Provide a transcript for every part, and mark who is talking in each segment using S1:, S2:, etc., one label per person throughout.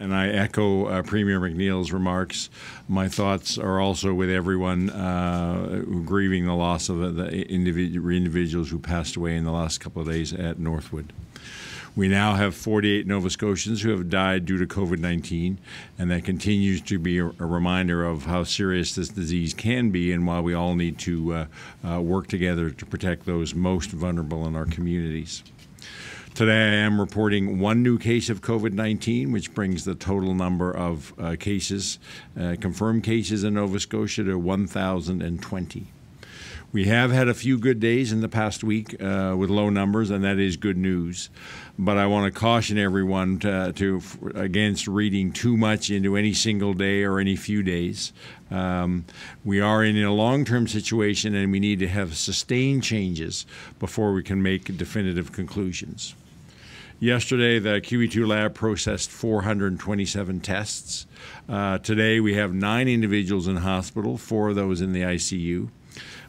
S1: And I echo uh, Premier McNeil's remarks. My thoughts are also with everyone uh, grieving the loss of the individu- individuals who passed away in the last couple of days at Northwood. We now have 48 Nova Scotians who have died due to COVID 19, and that continues to be a, a, reminder of how serious this disease can be and why we all need to uh, uh, work together to protect those most vulnerable in our communities. Today, I am reporting one new case of COVID 19, which brings the total number of uh, cases, uh, confirmed cases in Nova Scotia to 1,020. We have had a few good days in the past week uh, with low numbers, and that is good news. But I want to caution everyone to, to, against reading too much into any single day or any few days. Um, we are in a long-term situation, and we need to have sustained changes before we can make definitive conclusions. Yesterday, the QE2 lab processed 427 tests. Uh, today, we have nine individuals in hospital, four of those in the ICU.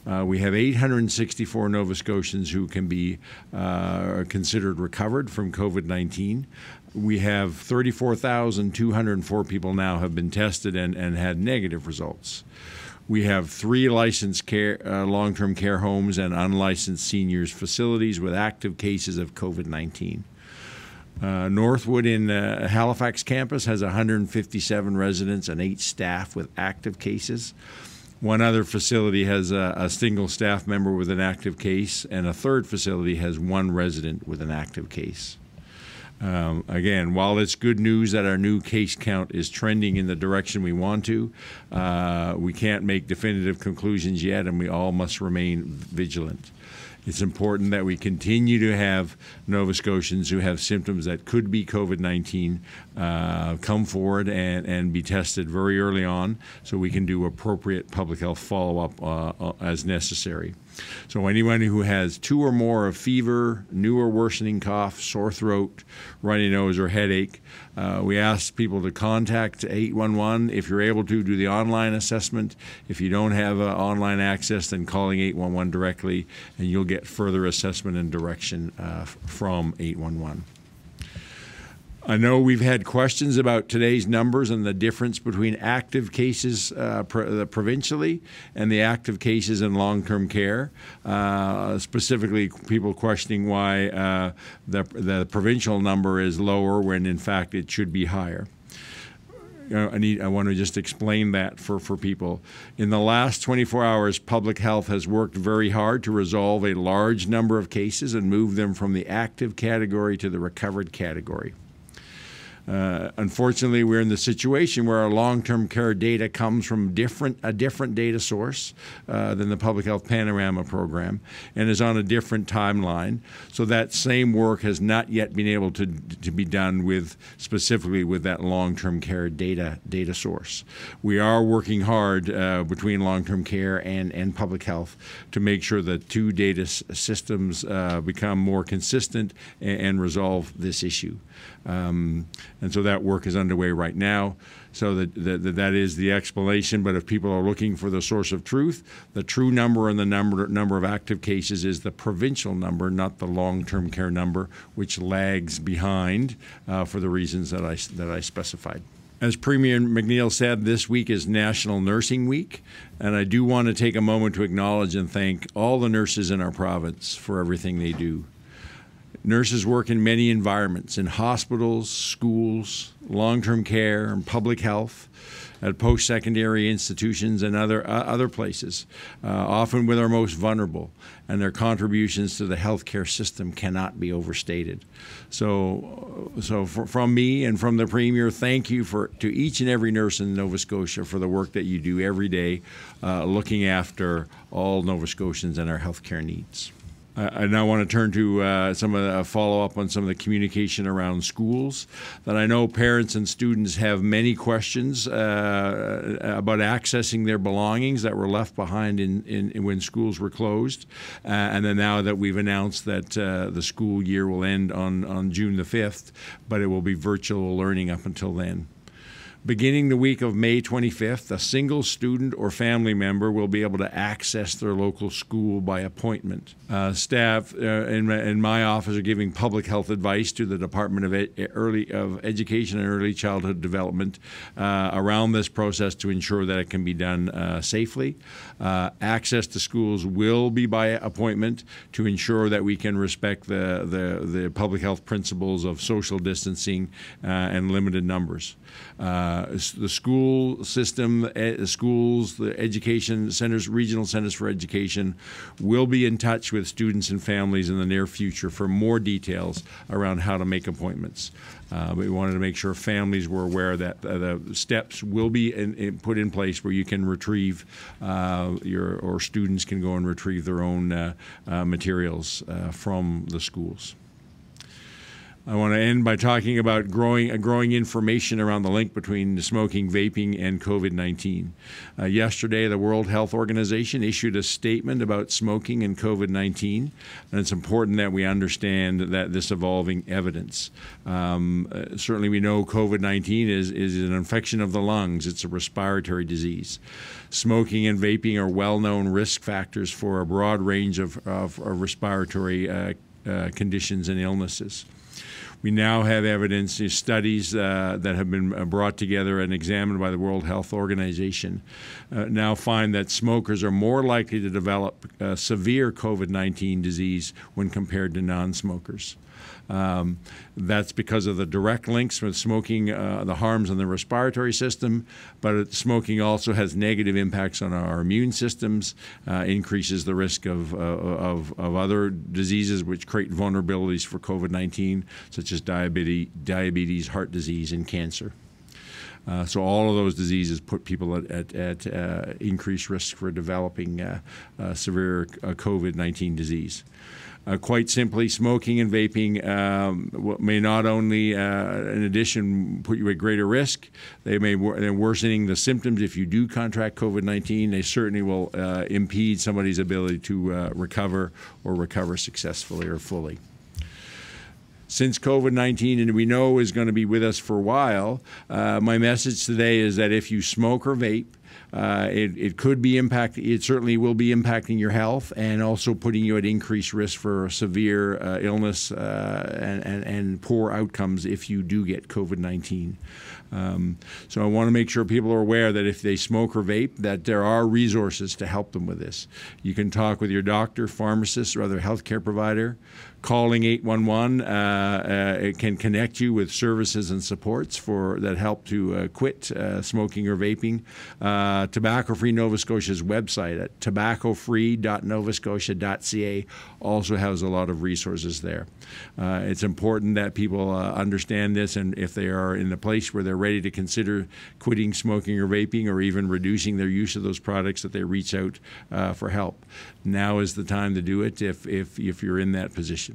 S1: Uh, we have 864 Nova Scotians who can be uh, considered recovered from COVID 19. We have 34,204 people now have been tested and, and had negative results. We have three licensed care, uh, long-term care homes and unlicensed seniors facilities with active cases of COVID-19. Uh, Northwood in uh, Halifax campus has 157 residents and eight staff with active cases. One other facility has a, a, single staff member with an active case, and a third facility has one resident with an active case. Um, again, while it's good news that our new case count is trending in the direction we want to, uh, we can't make definitive conclusions yet, and we all must remain vigilant. It's important that we continue to have Nova Scotians who have symptoms that could be COVID 19 uh, come forward and, and be tested very early on so we can do appropriate public health follow up uh, uh, as necessary. So, anyone who has two or more of fever, new or worsening cough, sore throat, runny nose, or headache, uh, we ask people to contact 811. If you're able to, do the online assessment. If you don't have uh, online access, then calling 811 directly, and you'll get further assessment and direction uh, from 811. I know we've had questions about today's numbers and the difference between active cases uh, pro- provincially and the active cases in long term care. Uh, specifically, people questioning why uh, the, the provincial number is lower when in fact it should be higher. I need I want to just explain that for, for people. In the last 24 hours, public health has worked very hard to resolve a large number of cases and move them from the active category to the recovered category. Uh, unfortunately, we're in the situation where our long-term care data comes from different a different data source uh, than the Public Health Panorama program, and is on a different timeline. So that same work has not yet been able to to be done with specifically with that long-term care data data source. We are working hard uh, between long-term care and and public health to make sure that two data systems uh, become more consistent and, and resolve this issue. Um, and so that work is underway right now. So that, that, that is the explanation. But if people are looking for the source of truth, the true number and the number, number of active cases is the provincial number, not the long term care number, which lags behind uh, for the reasons that I, that I specified. As Premier McNeil said, this week is National Nursing Week, and I do want to take a moment to acknowledge and thank all the nurses in our province for everything they do. Nurses work in many environments in hospitals, schools, long term care, and public health, at post secondary institutions, and other, uh, other places, uh, often with our most vulnerable. And their contributions to the healthcare system cannot be overstated. So, so for, from me and from the Premier, thank you for, to each and every nurse in Nova Scotia for the work that you do every day, uh, looking after all Nova Scotians and our healthcare needs. I now want to turn to uh, some of the follow up on some of the communication around schools. That I know parents and students have many questions uh, about accessing their belongings that were left behind in, in, in when schools were closed, uh, and then now that we've announced that uh, the school year will end on on June the fifth, but it will be virtual learning up until then. Beginning the week of May 25th, a single student or family member will be able to access their local school by appointment. Uh, staff uh, in, my, in, my, office are giving public health advice to the Department of, Ed, Early, of Education and Early Childhood Development uh, around this process to ensure that it can be done uh, safely. Uh, access to schools will be by appointment to ensure that we can respect the, the, the public health principles of social distancing uh, and limited numbers. Uh, the school system, the schools, the education centers, regional centers for education will be in touch with students and families in the near future for more details around how to make appointments. Uh, we wanted to make sure families were aware that uh, the steps will be in, in put in place where you can retrieve uh, your or students can go and retrieve their own uh, uh, materials from the schools. I want to end by talking about growing, uh, growing information around the link between smoking, vaping, and COVID 19. Uh, yesterday, the World Health Organization issued a statement about smoking and COVID 19, and it's important that we understand that this evolving evidence. Um, uh, certainly, we know COVID 19 is, is an infection of the lungs, it's a respiratory disease. Smoking and vaping are well known risk factors for a broad range of, of, of respiratory uh Uh, conditions and illnesses. We now have evidence, studies uh, that have been uh, brought together and examined by the World Health Organization uh, now find that smokers are more likely to develop uh, severe COVID 19 disease when compared to non smokers. Um, that's because of the direct links with smoking, uh, the harms on the respiratory system, but smoking also has negative impacts on our immune systems, uh, increases the risk of, uh, of, of, other diseases which create vulnerabilities for COVID 19, such as diabetes, diabetes, heart disease, and cancer. Uh, so all of those diseases put people at, at, at uh, increased risk for developing uh, uh severe uh, COVID-19 disease. Uh, quite simply, smoking and vaping um, may not only, in addition, put you at greater risk, they may they're worsening the symptoms if you do contract COVID 19. They certainly will impede somebody's ability to recover or recover successfully or fully since COVID 19 and we know is going to be with us for a while, uh, my message today is that if you smoke or vape, uh, it, it could be impact. It certainly will be impacting your health and also putting you at increased risk for severe uh, illness uh, and, and, and, poor outcomes if you do get COVID 19. Um, so I want to make sure people are aware that if they smoke or vape, that there are resources to help them with this. You can talk with your doctor, pharmacist, or other healthcare provider calling 811 uh, uh, can connect you with services and supports for that help to uh, quit uh, smoking or vaping. Uh, Tobacco Free Nova Scotia's website at tobaccofree.novascotia.ca also has a lot of resources there. Uh, it's important that people understand this, and if they are in a place where they're ready to consider quitting smoking or vaping or even reducing their use of those products, that they reach out for help. Now is the time to do it if, if, if you're in that position.